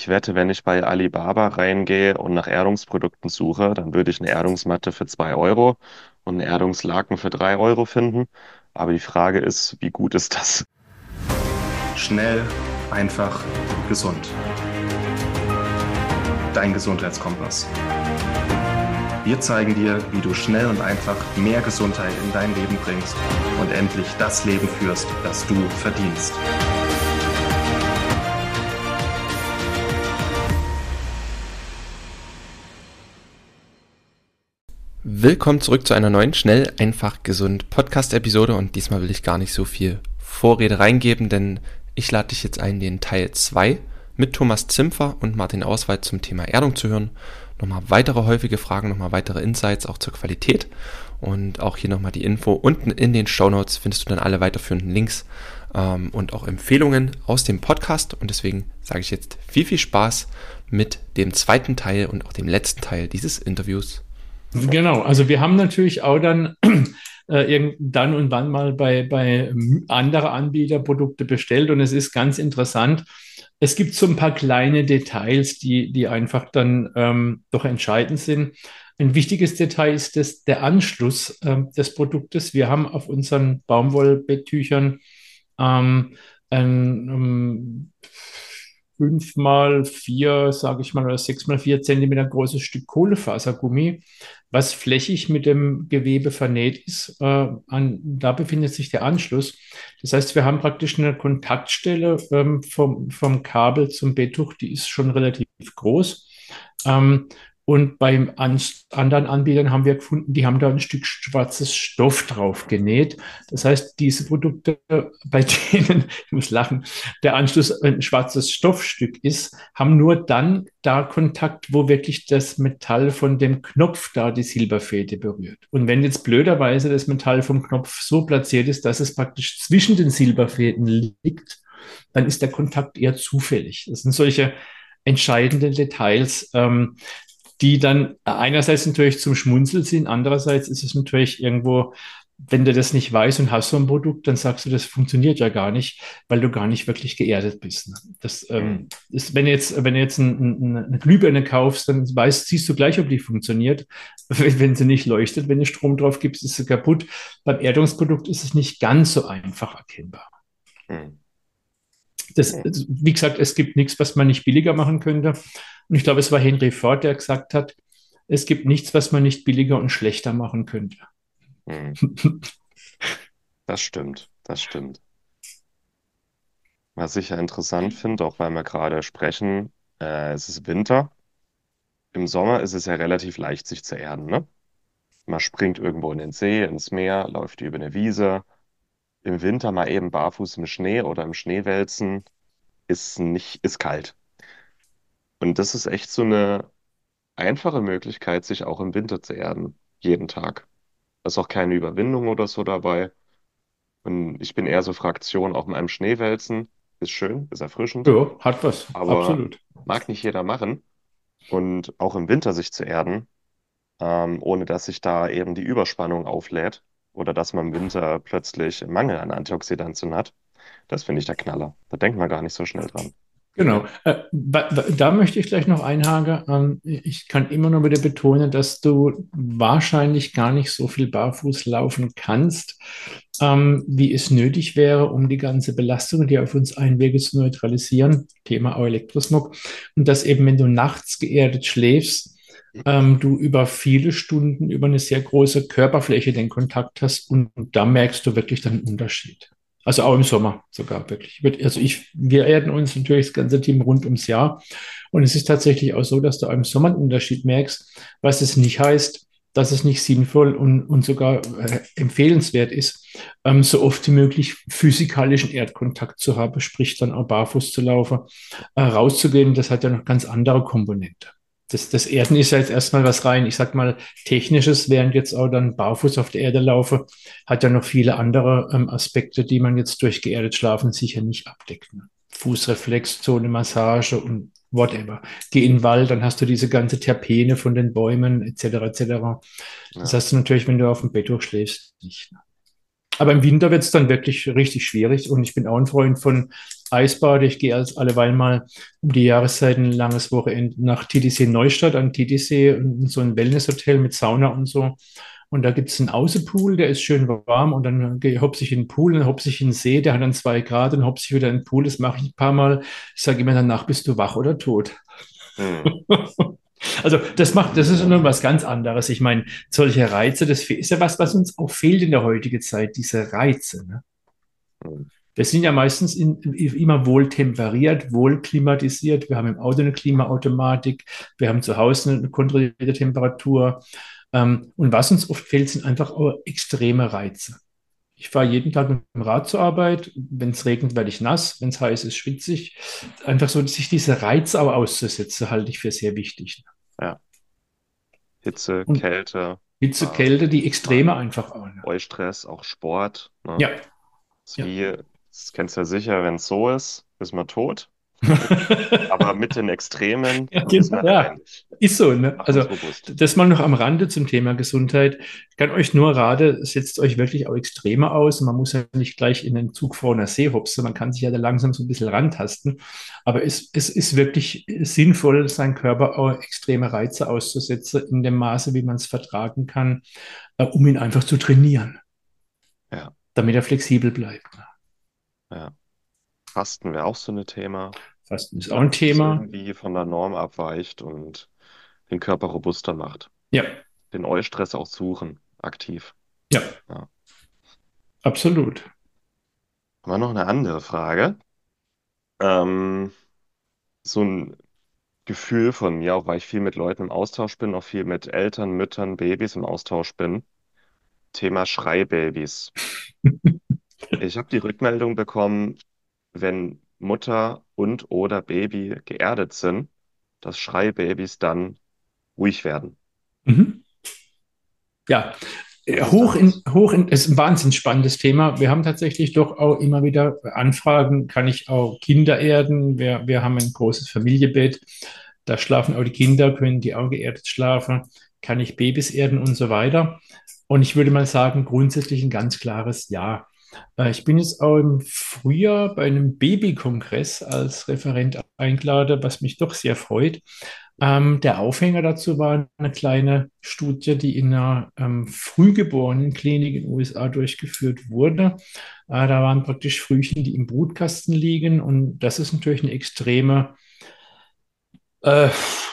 Ich wette, wenn ich bei Alibaba reingehe und nach Erdungsprodukten suche, dann würde ich eine Erdungsmatte für 2 Euro und einen Erdungslaken für 3 Euro finden. Aber die Frage ist, wie gut ist das? Schnell, einfach, gesund. Dein Gesundheitskompass. Wir zeigen dir, wie du schnell und einfach mehr Gesundheit in dein Leben bringst und endlich das Leben führst, das du verdienst. Willkommen zurück zu einer neuen Schnell, einfach, gesund Podcast-Episode und diesmal will ich gar nicht so viel Vorrede reingeben, denn ich lade dich jetzt ein, den Teil 2 mit Thomas Zimpfer und Martin Auswald zum Thema Erdung zu hören. Nochmal weitere häufige Fragen, nochmal weitere Insights auch zur Qualität und auch hier nochmal die Info. Unten in den Show Notes findest du dann alle weiterführenden Links ähm, und auch Empfehlungen aus dem Podcast und deswegen sage ich jetzt viel, viel Spaß mit dem zweiten Teil und auch dem letzten Teil dieses Interviews. Genau, also wir haben natürlich auch dann äh, dann und wann mal bei, bei anderen Anbieter Produkte bestellt und es ist ganz interessant. Es gibt so ein paar kleine Details, die, die einfach dann ähm, doch entscheidend sind. Ein wichtiges Detail ist das, der Anschluss äh, des Produktes. Wir haben auf unseren Baumwollbetttüchern ähm, ein, um, fünf mal vier, sage ich mal, oder sechs mal vier Zentimeter großes Stück Kohlefasergummi, was flächig mit dem Gewebe vernäht ist. Äh, an, da befindet sich der Anschluss. Das heißt, wir haben praktisch eine Kontaktstelle ähm, vom, vom Kabel zum Betttuch, die ist schon relativ groß. Ähm, und beim an, anderen Anbietern haben wir gefunden, die haben da ein Stück schwarzes Stoff drauf genäht. Das heißt, diese Produkte, bei denen, ich muss lachen, der Anschluss ein schwarzes Stoffstück ist, haben nur dann da Kontakt, wo wirklich das Metall von dem Knopf da die Silberfäde berührt. Und wenn jetzt blöderweise das Metall vom Knopf so platziert ist, dass es praktisch zwischen den Silberfäden liegt, dann ist der Kontakt eher zufällig. Das sind solche entscheidenden Details, ähm, die dann einerseits natürlich zum Schmunzeln sind, andererseits ist es natürlich irgendwo, wenn du das nicht weißt und hast so ein Produkt, dann sagst du, das funktioniert ja gar nicht, weil du gar nicht wirklich geerdet bist. Ne? Das ähm, ist, wenn du jetzt, wenn du jetzt ein, ein, eine Glühbirne kaufst, dann weißt, siehst du gleich, ob die funktioniert. Wenn, wenn sie nicht leuchtet, wenn du Strom drauf gibst, ist sie kaputt. Beim Erdungsprodukt ist es nicht ganz so einfach erkennbar. Mhm. Das, wie gesagt, es gibt nichts, was man nicht billiger machen könnte. Und ich glaube, es war Henry Ford, der gesagt hat, es gibt nichts, was man nicht billiger und schlechter machen könnte. Hm. Das stimmt, das stimmt. Was ich ja interessant finde, auch weil wir gerade sprechen, äh, es ist Winter. Im Sommer ist es ja relativ leicht, sich zu erden, ne? Man springt irgendwo in den See, ins Meer, läuft über eine Wiese. Im Winter mal eben barfuß im Schnee oder im Schnee wälzen, ist nicht, ist kalt. Und das ist echt so eine einfache Möglichkeit, sich auch im Winter zu erden. Jeden Tag. Da ist auch keine Überwindung oder so dabei. Und ich bin eher so Fraktion, auch mit einem Schneewälzen. Ist schön, ist erfrischend. Ja, hat was. Aber Absolut. mag nicht jeder machen. Und auch im Winter sich zu erden, ähm, ohne dass sich da eben die Überspannung auflädt oder dass man im Winter plötzlich Mangel an Antioxidantien hat. Das finde ich der Knaller. Da denkt man gar nicht so schnell dran. Genau. Äh, da möchte ich gleich noch einhaken. Ähm, ich kann immer nur wieder betonen, dass du wahrscheinlich gar nicht so viel barfuß laufen kannst, ähm, wie es nötig wäre, um die ganze Belastung, die auf uns einwirkt, zu neutralisieren. Thema auch Elektrosmog. Und dass eben, wenn du nachts geerdet schläfst, ähm, du über viele Stunden über eine sehr große Körperfläche den Kontakt hast und, da merkst du wirklich dann einen Unterschied. Also auch im Sommer sogar wirklich. Also ich, wir erden uns natürlich das ganze Team rund ums Jahr. Und es ist tatsächlich auch so, dass du auch im Sommer einen Unterschied merkst, was es nicht heißt, dass es nicht sinnvoll und, und sogar äh, empfehlenswert ist, ähm, so oft wie möglich physikalischen Erdkontakt zu haben, sprich dann auch barfuß zu laufen, äh, rauszugehen. Das hat ja noch ganz andere Komponente das, das Erden ist ja jetzt erstmal was rein, ich sag mal, technisches, während jetzt auch dann barfuß auf der Erde laufe, hat ja noch viele andere ähm, Aspekte, die man jetzt durch geerdet Schlafen sicher nicht abdeckt. Ne? Fußreflexzone, Massage und whatever. Geh in den Wald, dann hast du diese ganze Terpene von den Bäumen etc. etc. Das ja. hast du natürlich, wenn du auf dem Bett durchschläfst, nicht. Ne? Aber im Winter wird es dann wirklich richtig schwierig und ich bin auch ein Freund von Eisbade. Ich gehe als alleweil mal um die Jahreszeit ein langes Wochenende nach Titisee Neustadt an Titisee, in so ein Wellnesshotel mit Sauna und so. Und da gibt es einen Außenpool, der ist schön warm und dann hopse ich in den Pool, dann hopse ich in den See, der hat dann zwei Grad, dann hopse ich wieder in den Pool, das mache ich ein paar Mal. Ich sage immer danach, bist du wach oder tot? Hm. Also das macht, das ist nur was ganz anderes. Ich meine, solche Reize, das ist ja was, was uns auch fehlt in der heutigen Zeit, diese Reize. Ne? Hm. Wir sind ja meistens in, immer wohl temperiert, wohl klimatisiert. Wir haben im Auto eine Klimaautomatik, wir haben zu Hause eine kontrollierte Temperatur. Ähm, und was uns oft fehlt, sind einfach auch extreme Reize. Ich fahre jeden Tag mit dem Rad zur Arbeit. Wenn es regnet, werde ich nass. Wenn es heiß ist, schwitzig. Einfach so, sich diese Reize auch auszusetzen, halte ich für sehr wichtig. Ja. Hitze, Und Kälte. Hitze, äh, Kälte, die Extreme einfach auch. Ne? Eustress, auch Sport. Ne? Ja. Das, wie, das kennst du ja sicher, wenn es so ist, ist man tot. Aber mit den Extremen ja, ist, genau, ja, ist so. Ne? Also das mal noch am Rande zum Thema Gesundheit. Ich kann euch nur raten, setzt euch wirklich auch Extreme aus. Man muss ja nicht gleich in den Zug vor einer See hopsen. Man kann sich ja da langsam so ein bisschen rantasten. Aber es, es ist wirklich sinnvoll, seinen Körper auch extreme Reize auszusetzen, in dem Maße, wie man es vertragen kann, äh, um ihn einfach zu trainieren. Ja. Damit er flexibel bleibt. Ja. Fasten wäre auch so ein Thema. Fasten ist auch ein Thema. Irgendwie von der Norm abweicht und den Körper robuster macht. Ja. Den Eustress auch suchen, aktiv. Ja. ja. Absolut. Haben wir noch eine andere Frage? Ähm, so ein Gefühl von mir, auch weil ich viel mit Leuten im Austausch bin, auch viel mit Eltern, Müttern, Babys im Austausch bin. Thema Schreibabys. ich habe die Rückmeldung bekommen, wenn Mutter und oder Baby geerdet sind, dass Schreibabys dann ruhig werden. Mhm. Ja, hoch in, hoch in, ist ein wahnsinnig spannendes Thema. Wir haben tatsächlich doch auch immer wieder Anfragen, kann ich auch Kinder erden? Wir, wir haben ein großes Familienbett, da schlafen auch die Kinder, können die auch geerdet schlafen? Kann ich Babys erden und so weiter? Und ich würde mal sagen, grundsätzlich ein ganz klares Ja. Äh, ich bin jetzt auch im Frühjahr bei einem Babykongress als Referent eingeladen, was mich doch sehr freut. Ähm, der Aufhänger dazu war eine kleine Studie, die in einer ähm, Frühgeborenenklinik in den USA durchgeführt wurde. Äh, da waren praktisch Frühchen, die im Brutkasten liegen. Und das ist natürlich eine extreme äh,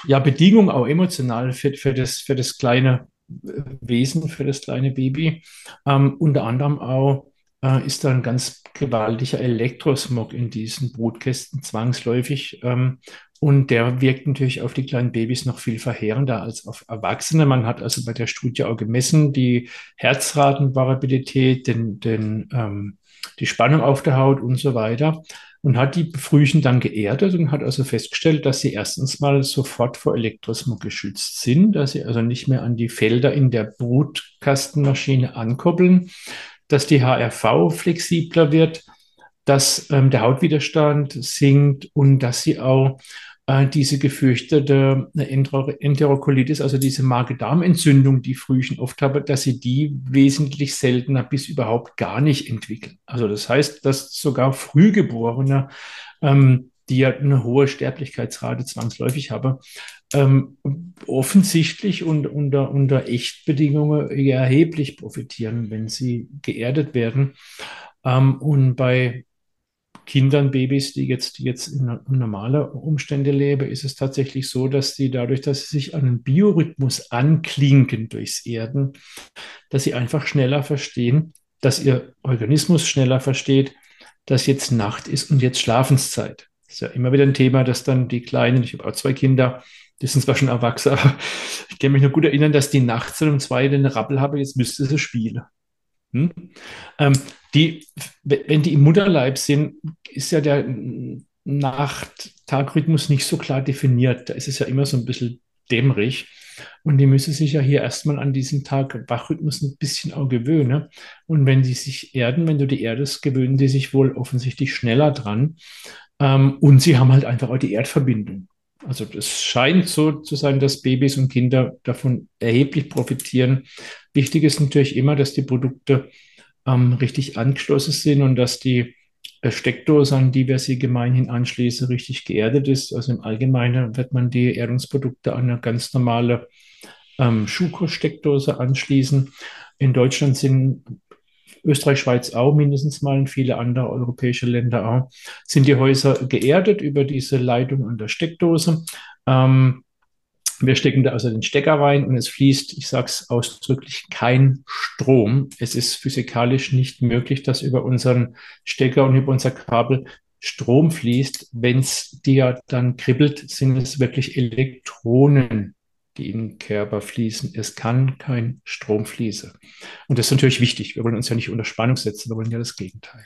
ja, Bedingung, auch emotional für, für, das, für das kleine äh, Wesen, für das kleine Baby. Ähm, unter anderem auch äh, ist da ein ganz gewaltiger Elektrosmog in diesen Brutkästen zwangsläufig. Ähm, und der wirkt natürlich auf die kleinen Babys noch viel verheerender als auf Erwachsene. Man hat also bei der Studie auch gemessen, die Herzratenvariabilität, den, den, ähm, die Spannung auf der Haut und so weiter. Und hat die Frühchen dann geerdet und hat also festgestellt, dass sie erstens mal sofort vor Elektrosmog geschützt sind, dass sie also nicht mehr an die Felder in der Brutkastenmaschine ankoppeln dass die HRV flexibler wird, dass ähm, der Hautwiderstand sinkt und dass sie auch äh, diese gefürchtete Enterokolitis, also diese Magen-Darm-Entzündung, die Frühchen oft haben, dass sie die wesentlich seltener bis überhaupt gar nicht entwickeln. Also das heißt, dass sogar Frühgeborene, ähm, die ja eine hohe Sterblichkeitsrate zwangsläufig haben, ähm, offensichtlich und unter, unter Echtbedingungen erheblich profitieren, wenn sie geerdet werden. Ähm, und bei Kindern, Babys, die jetzt, die jetzt in, in normale Umstände leben, ist es tatsächlich so, dass sie dadurch, dass sie sich an einen Biorhythmus anklinken durchs Erden, dass sie einfach schneller verstehen, dass ihr Organismus schneller versteht, dass jetzt Nacht ist und jetzt Schlafenszeit. Das ist ja immer wieder ein Thema, dass dann die Kleinen, ich habe auch zwei Kinder, die sind zwar schon erwachsen, aber ich kann mich noch gut erinnern, dass die nachts um zwei den Rappel habe, jetzt müsste sie spielen. Hm? Ähm, die, wenn die im Mutterleib sind, ist ja der Nacht-Tag-Rhythmus nicht so klar definiert. Da ist es ja immer so ein bisschen dämmerig. Und die müssen sich ja hier erstmal an diesen Tag-Wachrhythmus ein bisschen auch gewöhnen. Und wenn die sich erden, wenn du die erdest, gewöhnen die sich wohl offensichtlich schneller dran. Ähm, und sie haben halt einfach auch die Erdverbindung. Also es scheint so zu sein, dass Babys und Kinder davon erheblich profitieren. Wichtig ist natürlich immer, dass die Produkte ähm, richtig angeschlossen sind und dass die Steckdose, an die wir sie gemeinhin anschließen, richtig geerdet ist. Also im Allgemeinen wird man die Erdungsprodukte an eine ganz normale ähm, Schuko-Steckdose anschließen. In Deutschland sind Österreich, Schweiz auch mindestens mal und viele andere europäische Länder auch, sind die Häuser geerdet über diese Leitung und der Steckdose. Ähm, wir stecken da also den Stecker rein und es fließt, ich sage es ausdrücklich, kein Strom. Es ist physikalisch nicht möglich, dass über unseren Stecker und über unser Kabel Strom fließt. Wenn es dir dann kribbelt, sind es wirklich Elektronen, die in den Körper fließen. Es kann kein Strom fließen. Und das ist natürlich wichtig. Wir wollen uns ja nicht unter Spannung setzen, wir wollen ja das Gegenteil.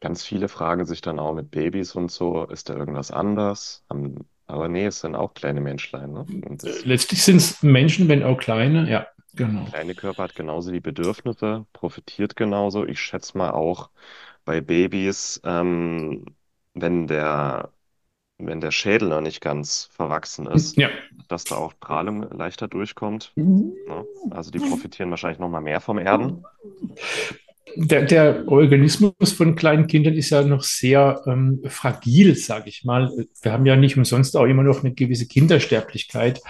Ganz viele fragen sich dann auch mit Babys und so, ist da irgendwas anders? Aber nee, es sind auch kleine Menschlein. Ne? Letztlich sind es Menschen, wenn auch kleine, ja, genau. Kleine Körper hat genauso die Bedürfnisse, profitiert genauso. Ich schätze mal auch bei Babys, ähm, wenn der, wenn der Schädel noch nicht ganz verwachsen ist, ja. dass da auch Strahlung leichter durchkommt. Ne? Also die profitieren wahrscheinlich noch mal mehr vom Erden der, der, Organismus von kleinen Kindern ist ja noch sehr ähm, fragil, sage ich mal. Wir haben ja nicht umsonst auch immer noch eine gewisse Kindersterblichkeit.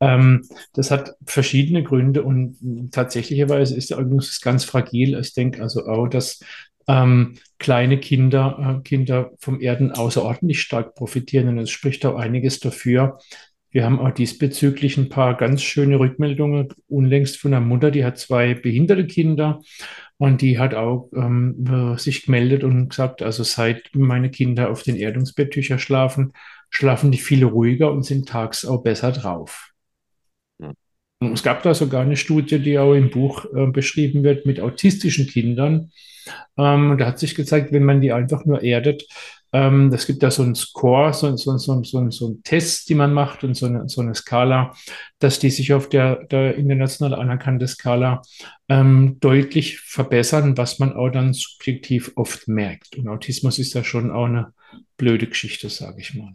Ähm, das hat verschiedene Gründe und tatsächlicherweise ist der Organismus ganz fragil. Ich denke also auch, dass ähm, kleine Kinder, äh, Kinder vom Erden außerordentlich stark profitieren und es spricht auch einiges dafür, wir haben auch diesbezüglich ein paar ganz schöne Rückmeldungen. Unlängst von einer Mutter, die hat zwei behinderte Kinder und die hat auch ähm, sich gemeldet und gesagt, also seit meine Kinder auf den Erdungsbetttücher schlafen, schlafen die viel ruhiger und sind tags auch besser drauf. Es gab da sogar eine Studie, die auch im Buch äh, beschrieben wird mit autistischen Kindern. Ähm, da hat sich gezeigt, wenn man die einfach nur erdet, ähm, es gibt da so einen Score, so, so, so, so, so einen Test, die man macht und so eine, so eine Skala, dass die sich auf der, der international anerkannten Skala ähm, deutlich verbessern, was man auch dann subjektiv oft merkt. Und Autismus ist ja schon auch eine blöde Geschichte, sage ich mal.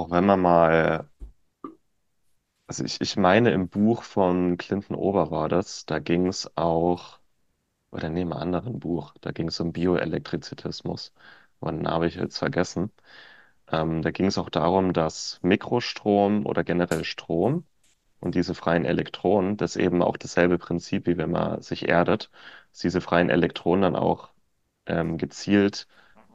Auch wenn man mal, also ich, ich meine, im Buch von Clinton Ober war das, da ging es auch oder in einem anderen Buch, da ging es um Bioelektrizitismus. Den habe ich jetzt vergessen. Ähm, da ging es auch darum, dass Mikrostrom oder generell Strom und diese freien Elektronen, das eben auch dasselbe Prinzip, wie wenn man sich erdet, dass diese freien Elektronen dann auch ähm, gezielt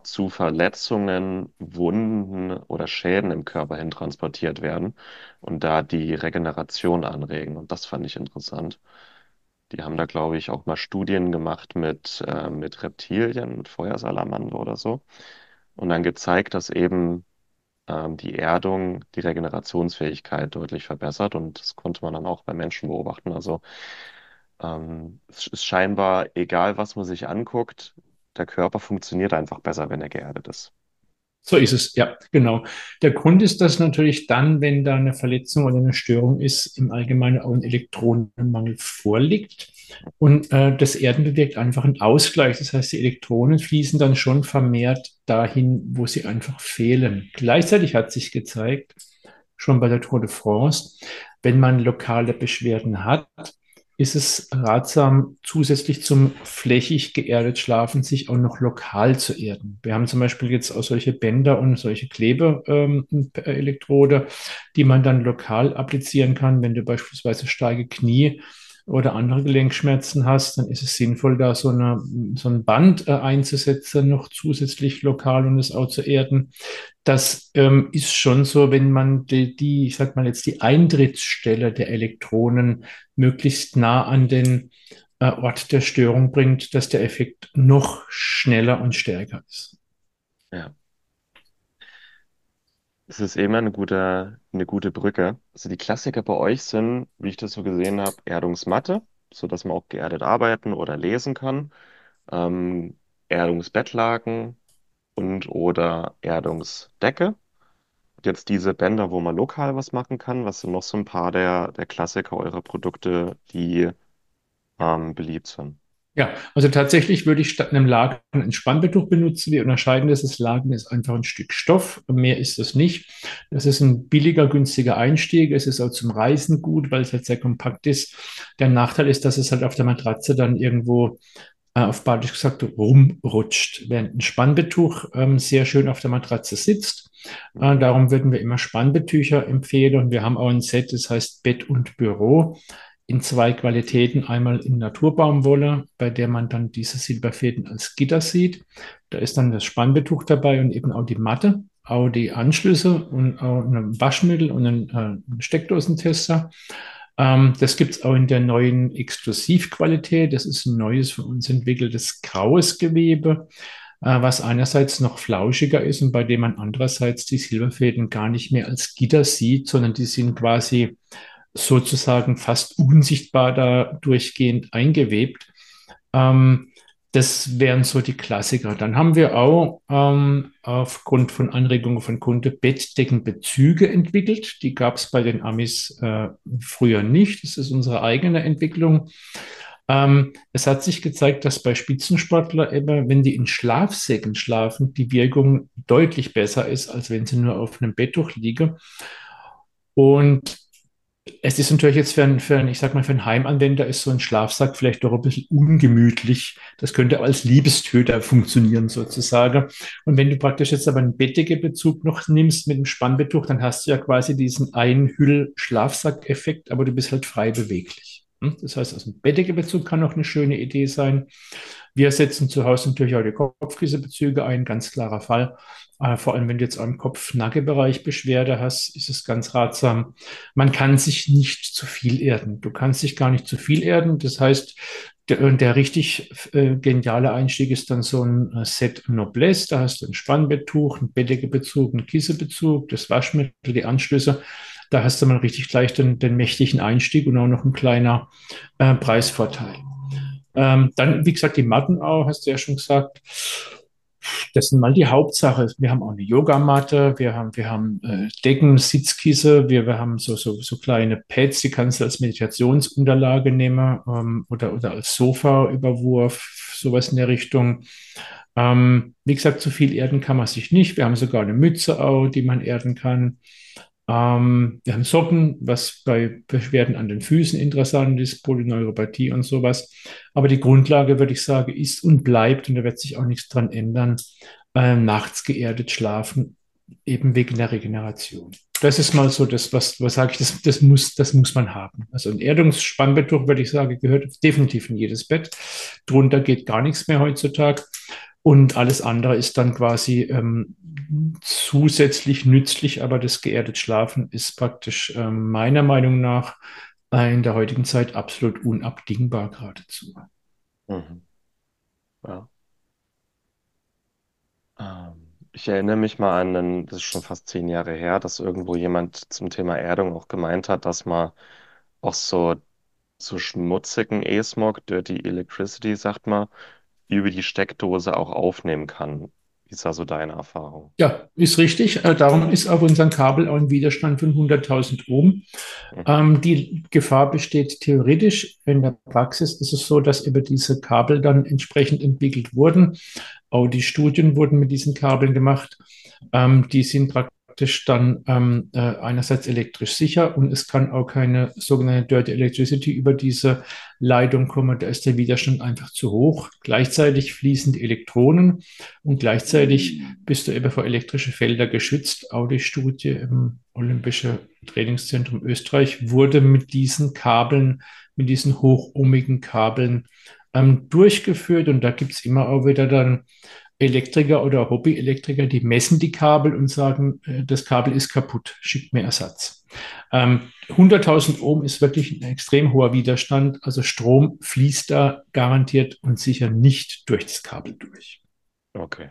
zu Verletzungen, Wunden oder Schäden im Körper hin transportiert werden und da die Regeneration anregen. Und das fand ich interessant. Die haben da, glaube ich, auch mal Studien gemacht mit, äh, mit Reptilien, mit Feuersalamander oder so. Und dann gezeigt, dass eben ähm, die Erdung die Regenerationsfähigkeit deutlich verbessert. Und das konnte man dann auch bei Menschen beobachten. Also ähm, es ist scheinbar, egal was man sich anguckt, der Körper funktioniert einfach besser, wenn er geerdet ist. So ist es, ja, genau. Der Grund ist, dass natürlich dann, wenn da eine Verletzung oder eine Störung ist, im Allgemeinen auch ein Elektronenmangel vorliegt. Und äh, das Erden bewirkt einfach einen Ausgleich. Das heißt, die Elektronen fließen dann schon vermehrt dahin, wo sie einfach fehlen. Gleichzeitig hat sich gezeigt, schon bei der Tour de France, wenn man lokale Beschwerden hat, ist es ratsam, zusätzlich zum flächig geerdet Schlafen sich auch noch lokal zu erden. Wir haben zum Beispiel jetzt auch solche Bänder und solche Klebeelektrode, ähm, die man dann lokal applizieren kann, wenn du beispielsweise starke Knie oder andere Gelenkschmerzen hast, dann ist es sinnvoll, da so, eine, so ein Band äh, einzusetzen, noch zusätzlich lokal und es auch zu erden. Das ähm, ist schon so, wenn man die, die, ich sag mal jetzt, die Eintrittsstelle der Elektronen möglichst nah an den äh, Ort der Störung bringt, dass der Effekt noch schneller und stärker ist. Ja. Es ist immer eine gute, eine gute Brücke. Also die Klassiker bei euch sind, wie ich das so gesehen habe, Erdungsmatte, sodass man auch geerdet arbeiten oder lesen kann, ähm, Erdungsbettlaken und oder Erdungsdecke. Jetzt diese Bänder, wo man lokal was machen kann. Was sind noch so ein paar der, der Klassiker eurer Produkte, die ähm, beliebt sind? Ja, also tatsächlich würde ich statt einem Laken ein Spannbetuch benutzen. Wir unterscheiden das. Das Laken ist einfach ein Stück Stoff. Mehr ist es nicht. Das ist ein billiger, günstiger Einstieg. Es ist auch zum Reisen gut, weil es halt sehr kompakt ist. Der Nachteil ist, dass es halt auf der Matratze dann irgendwo äh, auf Badisch gesagt rumrutscht, während ein Spannbetuch ähm, sehr schön auf der Matratze sitzt. Äh, darum würden wir immer Spannbetücher empfehlen und wir haben auch ein Set, das heißt Bett und Büro in zwei Qualitäten. Einmal in Naturbaumwolle, bei der man dann diese Silberfäden als Gitter sieht. Da ist dann das Spannbetuch dabei und eben auch die Matte, auch die Anschlüsse und auch ein Waschmittel und ein, äh, Steckdosentester. Ähm, das gibt es auch in der neuen Exklusivqualität. Das ist ein neues von uns entwickeltes graues Gewebe, äh, was einerseits noch flauschiger ist und bei dem man andererseits die Silberfäden gar nicht mehr als Gitter sieht, sondern die sind quasi sozusagen fast unsichtbar da durchgehend eingewebt. Ähm, das wären so die Klassiker. Dann haben wir auch ähm, aufgrund von Anregungen von Kunde Bettdeckenbezüge entwickelt. Die gab es bei den Amis äh, früher nicht. Das ist unsere eigene Entwicklung. Ähm, es hat sich gezeigt, dass bei Spitzensportler immer, wenn die in Schlafsäcken schlafen, die Wirkung deutlich besser ist, als wenn sie nur auf einem Betttuch liegen. Und es ist natürlich jetzt für einen, für einen, ich sag mal, für einen Heimanwender ist so ein Schlafsack vielleicht doch ein bisschen ungemütlich. Das könnte als Liebestöter funktionieren sozusagen. Und wenn du praktisch jetzt aber einen Bettdecke-Bezug noch nimmst mit dem Spannbetuch, dann hast du ja quasi diesen Einhüll-Schlafsack-Effekt, aber du bist halt frei beweglich. Hm? Das heißt, also ein Bettdecke-Bezug kann auch eine schöne Idee sein. Wir setzen zu Hause natürlich auch die Kopfkissebezüge ein, ganz klarer Fall. Äh, vor allem, wenn du jetzt am Kopf-Nacke-Bereich Beschwerde hast, ist es ganz ratsam. Man kann sich nicht zu viel erden. Du kannst dich gar nicht zu viel erden. Das heißt, der, der richtig äh, geniale Einstieg ist dann so ein äh, Set Noblesse. Da hast du ein Spannbetttuch, einen Bettdecke-Bezug, einen Kissebezug, das Waschmittel, die Anschlüsse. Da hast du mal richtig gleich den, den mächtigen Einstieg und auch noch ein kleiner äh, Preisvorteil. Ähm, dann, wie gesagt, die Matten auch, hast du ja schon gesagt. Das sind mal die Hauptsache. Wir haben auch eine Yogamatte, wir haben, wir haben äh, Decken, Sitzkissen, wir, wir haben so, so, so kleine Pads, die kannst du als Meditationsunterlage nehmen ähm, oder, oder als Sofa-Überwurf, sowas in der Richtung. Ähm, wie gesagt, zu viel erden kann man sich nicht. Wir haben sogar eine Mütze auch, die man erden kann. Ähm, wir haben Socken, was bei Beschwerden an den Füßen interessant ist, Polyneuropathie und sowas. Aber die Grundlage, würde ich sagen, ist und bleibt, und da wird sich auch nichts dran ändern, äh, nachts geerdet schlafen, eben wegen der Regeneration. Das ist mal so das, was, was sage ich, das, das, muss, das muss man haben. Also ein Erdungsspannbetuch, würde ich sagen, gehört definitiv in jedes Bett. Drunter geht gar nichts mehr heutzutage. Und alles andere ist dann quasi ähm, zusätzlich nützlich, aber das geerdet Schlafen ist praktisch äh, meiner Meinung nach in der heutigen Zeit absolut unabdingbar geradezu. Mhm. Ja. Ähm, ich erinnere mich mal an, das ist schon fast zehn Jahre her, dass irgendwo jemand zum Thema Erdung auch gemeint hat, dass man auch so, so schmutzigen E-Smog, Dirty Electricity, sagt man, über die Steckdose auch aufnehmen kann. Wie ist da so deine Erfahrung? Ja, ist richtig. Äh, darum ist auf unserem Kabel auch ein Widerstand von 100.000 Ohm. Mhm. Ähm, die Gefahr besteht theoretisch. In der Praxis ist es so, dass über diese Kabel dann entsprechend entwickelt wurden. Auch die Studien wurden mit diesen Kabeln gemacht. Ähm, die sind praktisch praktisch dann ähm, äh, einerseits elektrisch sicher und es kann auch keine sogenannte Dirty Electricity über diese Leitung kommen. Da ist der Widerstand einfach zu hoch. Gleichzeitig fließen die Elektronen und gleichzeitig bist du eben vor elektrische Felder geschützt. Auch die Studie im Olympischen Trainingszentrum Österreich wurde mit diesen Kabeln, mit diesen hochohmigen Kabeln ähm, durchgeführt und da gibt es immer auch wieder dann Elektriker oder Hobbyelektriker, die messen die Kabel und sagen, äh, das Kabel ist kaputt, schickt mir Ersatz. Ähm, 100.000 Ohm ist wirklich ein extrem hoher Widerstand, also Strom fließt da garantiert und sicher nicht durch das Kabel durch. Okay.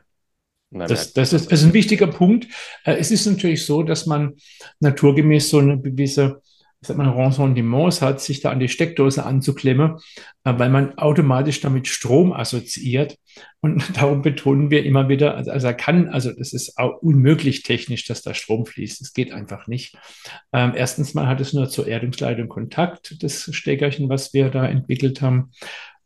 Das, das, ist, das ist ein wichtiger Punkt. Äh, es ist natürlich so, dass man naturgemäß so eine gewisse sagt man, Rensentiments hat, sich da an die Steckdose anzuklemmen, äh, weil man automatisch damit Strom assoziiert. Und darum betonen wir immer wieder, also, also er kann, also das ist auch unmöglich technisch, dass da Strom fließt. Es geht einfach nicht. Ähm, erstens mal hat es nur zur Erdungsleitung Kontakt, das Steckerchen, was wir da entwickelt haben.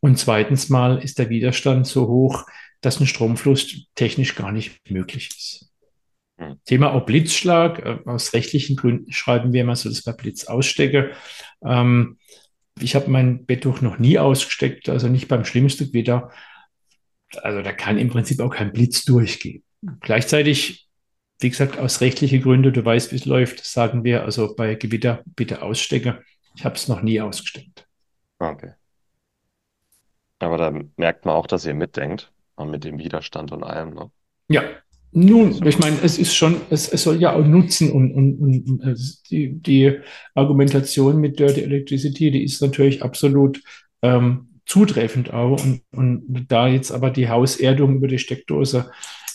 Und zweitens mal ist der Widerstand so hoch, dass ein Stromfluss technisch gar nicht möglich ist. Mhm. Thema auch Blitzschlag. Äh, aus rechtlichen Gründen schreiben wir immer so, dass wir Blitz ausstecke. Ähm, ich habe mein Betttuch noch nie ausgesteckt, also nicht beim schlimmsten Wetter. Also da kann im Prinzip auch kein Blitz durchgehen. Gleichzeitig, wie gesagt, aus rechtlichen Gründen, du weißt, wie es läuft, sagen wir also bei Gewitter bitte ausstecken. Ich habe es noch nie ausgesteckt. Okay. Aber da merkt man auch, dass ihr mitdenkt, mit dem Widerstand und allem, ne? Ja, nun, ich meine, es ist schon, es, es soll ja auch nutzen und, und, und die, die Argumentation mit Dirty Electricity, die ist natürlich absolut ähm, zutreffend auch. Und, und da jetzt aber die Hauserdung über die Steckdose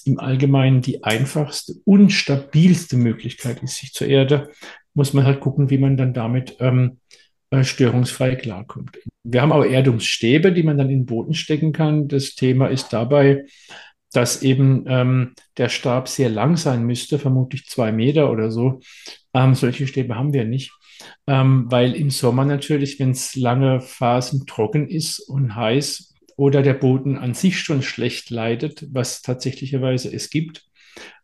im Allgemeinen die einfachste und stabilste Möglichkeit ist, sich zu erden, muss man halt gucken, wie man dann damit ähm, äh, störungsfrei klarkommt. Wir haben auch Erdungsstäbe, die man dann in den Boden stecken kann. Das Thema ist dabei, dass eben ähm, der Stab sehr lang sein müsste, vermutlich zwei Meter oder so. Ähm, solche Stäbe haben wir nicht, ähm, weil im Sommer natürlich, wenn es lange Phasen trocken ist und heiß oder der Boden an sich schon schlecht leidet, was tatsächlicherweise es gibt,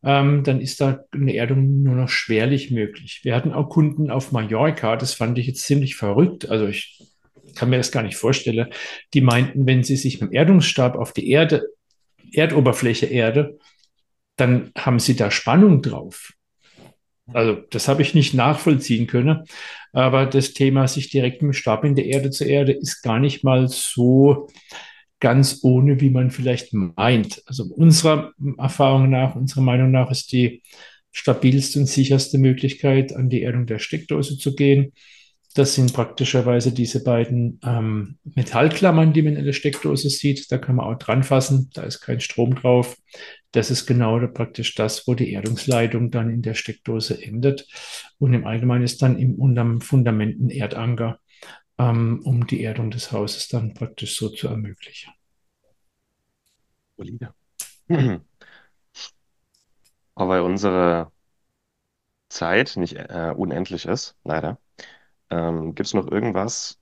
ähm, dann ist da eine Erdung nur noch schwerlich möglich. Wir hatten auch Kunden auf Mallorca, das fand ich jetzt ziemlich verrückt. Also ich kann mir das gar nicht vorstellen. Die meinten, wenn sie sich mit dem Erdungsstab auf die Erde Erdoberfläche Erde, dann haben sie da Spannung drauf. Also das habe ich nicht nachvollziehen können. Aber das Thema, sich direkt mit dem Stab in der Erde zu Erde, ist gar nicht mal so ganz ohne, wie man vielleicht meint. Also unserer Erfahrung nach, unserer Meinung nach ist die stabilste und sicherste Möglichkeit, an die Erdung der Steckdose zu gehen. Das sind praktischerweise diese beiden ähm, Metallklammern, die man in der Steckdose sieht. Da kann man auch dran fassen. Da ist kein Strom drauf. Das ist genau praktisch das, wo die Erdungsleitung dann in der Steckdose endet. Und im Allgemeinen ist dann im unterm Fundament ein Erdanker, ähm, um die Erdung des Hauses dann praktisch so zu ermöglichen. Solide. Aber unsere Zeit nicht äh, unendlich ist, leider. Ähm, gibt es noch irgendwas,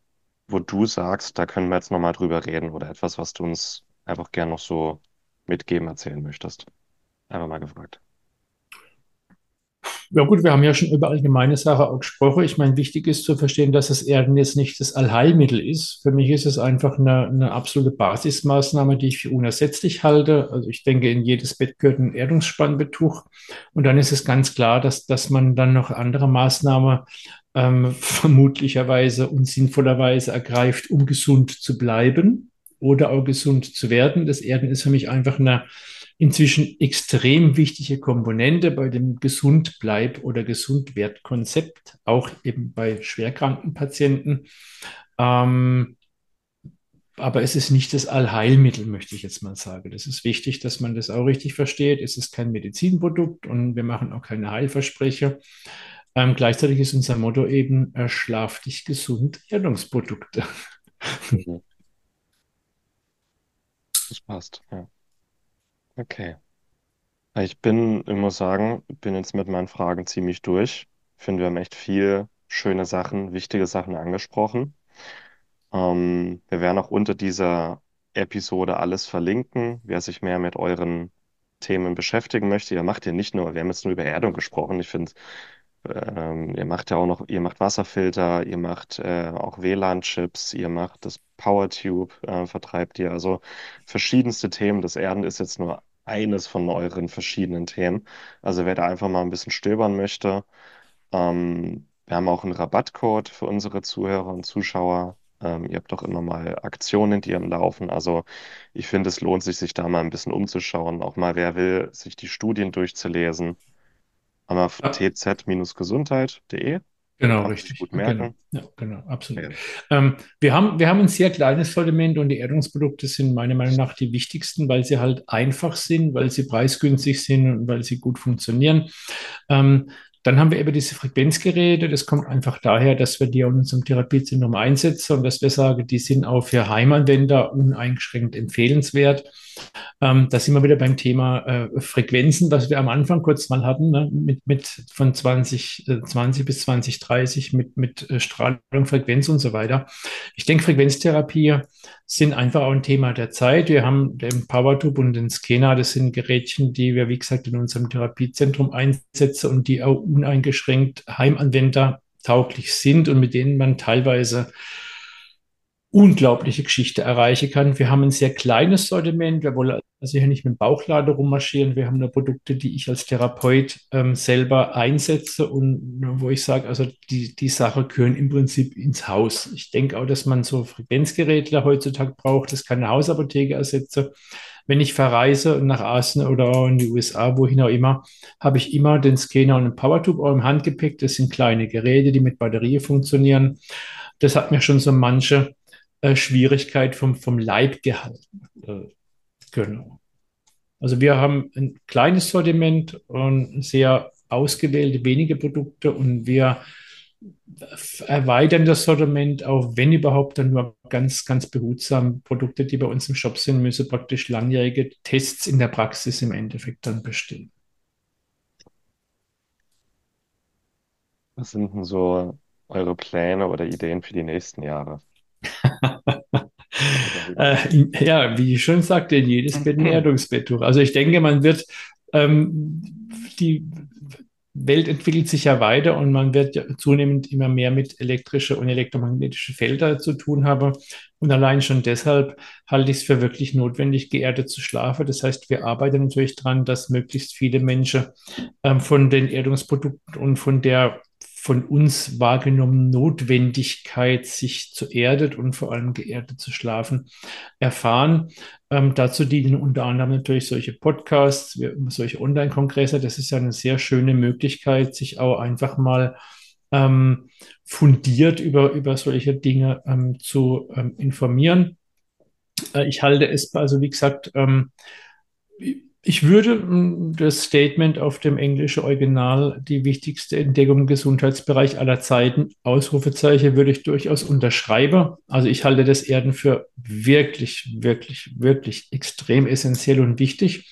wo du sagst, da können wir jetzt nochmal drüber reden oder etwas, was du uns einfach gern noch so mitgeben, erzählen möchtest? Einfach mal gefragt. Ja gut, wir haben ja schon über allgemeine Sachen auch gesprochen. Ich meine, wichtig ist zu verstehen, dass das Erden jetzt nicht das Allheilmittel ist. Für mich ist es einfach eine, eine absolute Basismaßnahme, die ich für unersetzlich halte. Also ich denke, in jedes Bett gehört ein Erdungsspannbetuch. Und dann ist es ganz klar, dass, dass man dann noch andere Maßnahmen ähm, vermutlicherweise und sinnvollerweise ergreift, um gesund zu bleiben oder auch gesund zu werden. Das Erden ist für mich einfach eine inzwischen extrem wichtige Komponente bei dem Gesundbleib- oder Gesundwertkonzept, auch eben bei schwerkranken Patienten. Ähm, aber es ist nicht das Allheilmittel, möchte ich jetzt mal sagen. Das ist wichtig, dass man das auch richtig versteht. Es ist kein Medizinprodukt und wir machen auch keine Heilversprecher. Ähm, gleichzeitig ist unser Motto eben, äh, schlaf dich gesund, Erdungsprodukte. Mhm. Das passt, ja. Okay. Ich bin, ich muss sagen, bin jetzt mit meinen Fragen ziemlich durch. Ich finde, wir haben echt viel schöne Sachen, wichtige Sachen angesprochen. Ähm, wir werden auch unter dieser Episode alles verlinken. Wer sich mehr mit euren Themen beschäftigen möchte, ihr macht ja nicht nur, wir haben jetzt nur über Erdung gesprochen. Ich finde, ähm, ihr macht ja auch noch, ihr macht Wasserfilter, ihr macht äh, auch WLAN-Chips, ihr macht das PowerTube, äh, vertreibt ihr. Also verschiedenste Themen. Das Erden ist jetzt nur eines von euren verschiedenen Themen. Also wer da einfach mal ein bisschen stöbern möchte, ähm, wir haben auch einen Rabattcode für unsere Zuhörer und Zuschauer. Ähm, ihr habt doch immer mal Aktionen, die am Laufen. Also ich finde, es lohnt sich, sich da mal ein bisschen umzuschauen. Auch mal, wer will, sich die Studien durchzulesen. Haben wir tz-gesundheit.de. Genau, richtig. Gut merken. Genau, ja, genau, absolut. Ja. Ähm, wir, haben, wir haben ein sehr kleines Sortiment und die Erdungsprodukte sind meiner Meinung nach die wichtigsten, weil sie halt einfach sind, weil sie preisgünstig sind und weil sie gut funktionieren. Ähm, dann haben wir eben diese Frequenzgeräte. Das kommt einfach daher, dass wir die in unserem Therapiezentrum einsetzen und dass wir sagen, die sind auch für Heimanwender uneingeschränkt empfehlenswert. Ähm, da sind wir wieder beim Thema äh, Frequenzen, was wir am Anfang kurz mal hatten, ne? mit, mit von 2020 äh, bis 2030 mit, mit äh, Strahlung, Frequenz und so weiter. Ich denke, Frequenztherapie sind einfach auch ein Thema der Zeit. Wir haben den PowerTube und den Scanner, das sind Gerätchen, die wir, wie gesagt, in unserem Therapiezentrum einsetzen und die auch uneingeschränkt Heimanwender tauglich sind und mit denen man teilweise unglaubliche Geschichte erreichen kann. Wir haben ein sehr kleines Sortiment. Wir wollen also hier nicht mit dem Bauchlader rummarschieren. Wir haben nur Produkte, die ich als Therapeut ähm, selber einsetze und wo ich sage, also die, die Sache gehören im Prinzip ins Haus. Ich denke auch, dass man so Frequenzgeräte heutzutage braucht. Das kann eine Hausapotheke ersetzen. Wenn ich verreise nach Asien oder in die USA, wohin auch immer, habe ich immer den Scanner und den PowerTube auch im Handgepäck. Das sind kleine Geräte, die mit Batterie funktionieren. Das hat mir schon so manche äh, Schwierigkeit vom, vom Leib gehalten. Äh, genau. Also wir haben ein kleines Sortiment und sehr ausgewählte wenige Produkte und wir erweitern das Sortiment auch, wenn überhaupt, dann nur ganz, ganz behutsam. Produkte, die bei uns im Shop sind, müssen praktisch langjährige Tests in der Praxis im Endeffekt dann bestehen. Was sind denn so eure Pläne oder Ideen für die nächsten Jahre? äh, ja, wie ich schon sagte, jedes Bett ein Erdungsbetttuch. Also ich denke, man wird ähm, die Welt entwickelt sich ja weiter und man wird ja zunehmend immer mehr mit elektrische und elektromagnetische Felder zu tun haben. Und allein schon deshalb halte ich es für wirklich notwendig, geerdet zu schlafen. Das heißt, wir arbeiten natürlich daran, dass möglichst viele Menschen ähm, von den Erdungsprodukten und von der von uns wahrgenommene Notwendigkeit, sich zu erdet und vor allem geerdet zu schlafen, erfahren. Ähm, dazu dienen unter anderem natürlich solche Podcasts, solche Online-Kongresse. Das ist ja eine sehr schöne Möglichkeit, sich auch einfach mal ähm, fundiert über, über solche Dinge ähm, zu ähm, informieren. Äh, ich halte es, also wie gesagt, ähm, ich würde hm, das Statement auf dem englischen Original, die wichtigste Entdeckung im Gesundheitsbereich aller Zeiten, Ausrufezeichen, würde ich durchaus unterschreiben. Also ich halte das Erden für wirklich, wirklich, wirklich extrem essentiell und wichtig.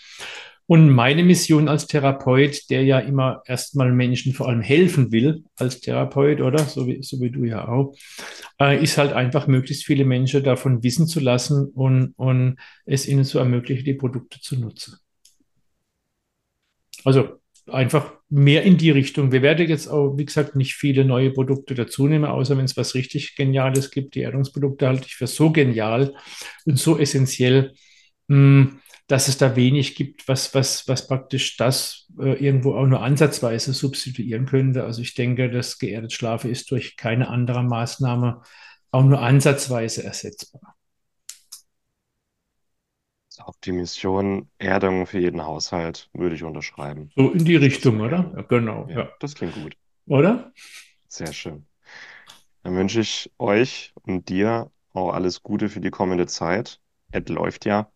Und meine Mission als Therapeut, der ja immer erstmal Menschen vor allem helfen will, als Therapeut, oder? So wie, so wie du ja auch, äh, ist halt einfach möglichst viele Menschen davon wissen zu lassen und, und es ihnen zu ermöglichen, die Produkte zu nutzen. Also einfach mehr in die Richtung. Wir werden jetzt auch, wie gesagt, nicht viele neue Produkte dazu nehmen, außer wenn es was richtig Geniales gibt. Die Erdungsprodukte halte ich für so genial und so essentiell, hm, dass es da wenig gibt, was, was, was praktisch das äh, irgendwo auch nur ansatzweise substituieren könnte. Also ich denke, das geerdet Schlafen ist durch keine andere Maßnahme auch nur ansatzweise ersetzbar auf die Mission Erdung für jeden Haushalt würde ich unterschreiben. So in die Richtung, oder? Ja, genau. Ja, ja, das klingt gut. Oder? Sehr schön. Dann wünsche ich euch und dir auch alles Gute für die kommende Zeit. Es läuft ja.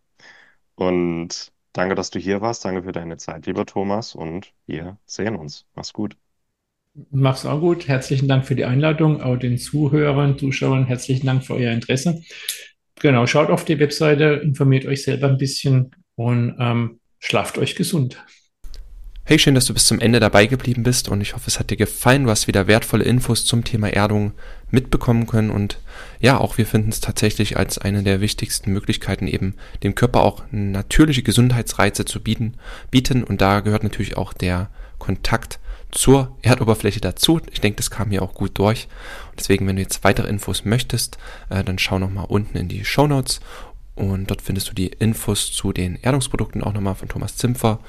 Und danke, dass du hier warst. Danke für deine Zeit, lieber Thomas. Und wir sehen uns. Mach's gut. Mach's auch gut. Herzlichen Dank für die Einladung. Auch den Zuhörern, Zuschauern herzlichen Dank für euer Interesse genau, schaut auf die Webseite, informiert euch selber ein bisschen und ähm, schlaft euch gesund. Hey, schön, dass du bis zum Ende dabei geblieben bist und ich hoffe, es hat dir gefallen. Du hast wieder wertvolle Infos zum Thema Erdung mitbekommen können und ja, auch wir finden es tatsächlich als eine der wichtigsten Möglichkeiten eben dem Körper auch natürliche Gesundheitsreize zu bieten, bieten und da gehört natürlich auch der Kontakt zur Erdoberfläche dazu. Ich denke, das kam hier auch gut durch. Deswegen, wenn du jetzt weitere Infos möchtest, äh, dann schau nochmal unten in die Show Notes und dort findest du die Infos zu den Erdungsprodukten auch nochmal von Thomas Zimpfer.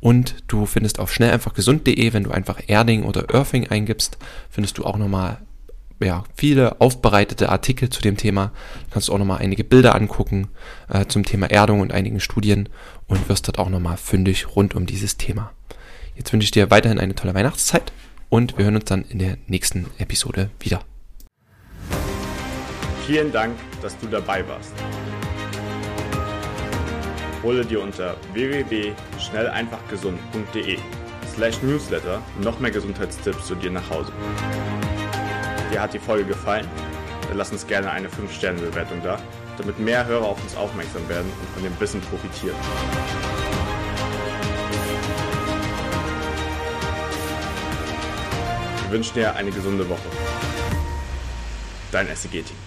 Und du findest auf schnelleinfachgesund.de, wenn du einfach Erding oder Earthing eingibst, findest du auch nochmal ja, viele aufbereitete Artikel zu dem Thema. Du kannst auch nochmal einige Bilder angucken äh, zum Thema Erdung und einigen Studien und wirst dort auch nochmal fündig rund um dieses Thema. Jetzt wünsche ich dir weiterhin eine tolle Weihnachtszeit und wir hören uns dann in der nächsten Episode wieder. Vielen Dank, dass du dabei warst. Hole dir unter www.schnelleinfachgesund.de slash newsletter noch mehr Gesundheitstipps zu dir nach Hause. Dir hat die Folge gefallen? Dann lass uns gerne eine 5-Sterne-Bewertung da, damit mehr Hörer auf uns aufmerksam werden und von dem Wissen profitieren. Wir wünschen dir eine gesunde Woche. Dein SEG-Team.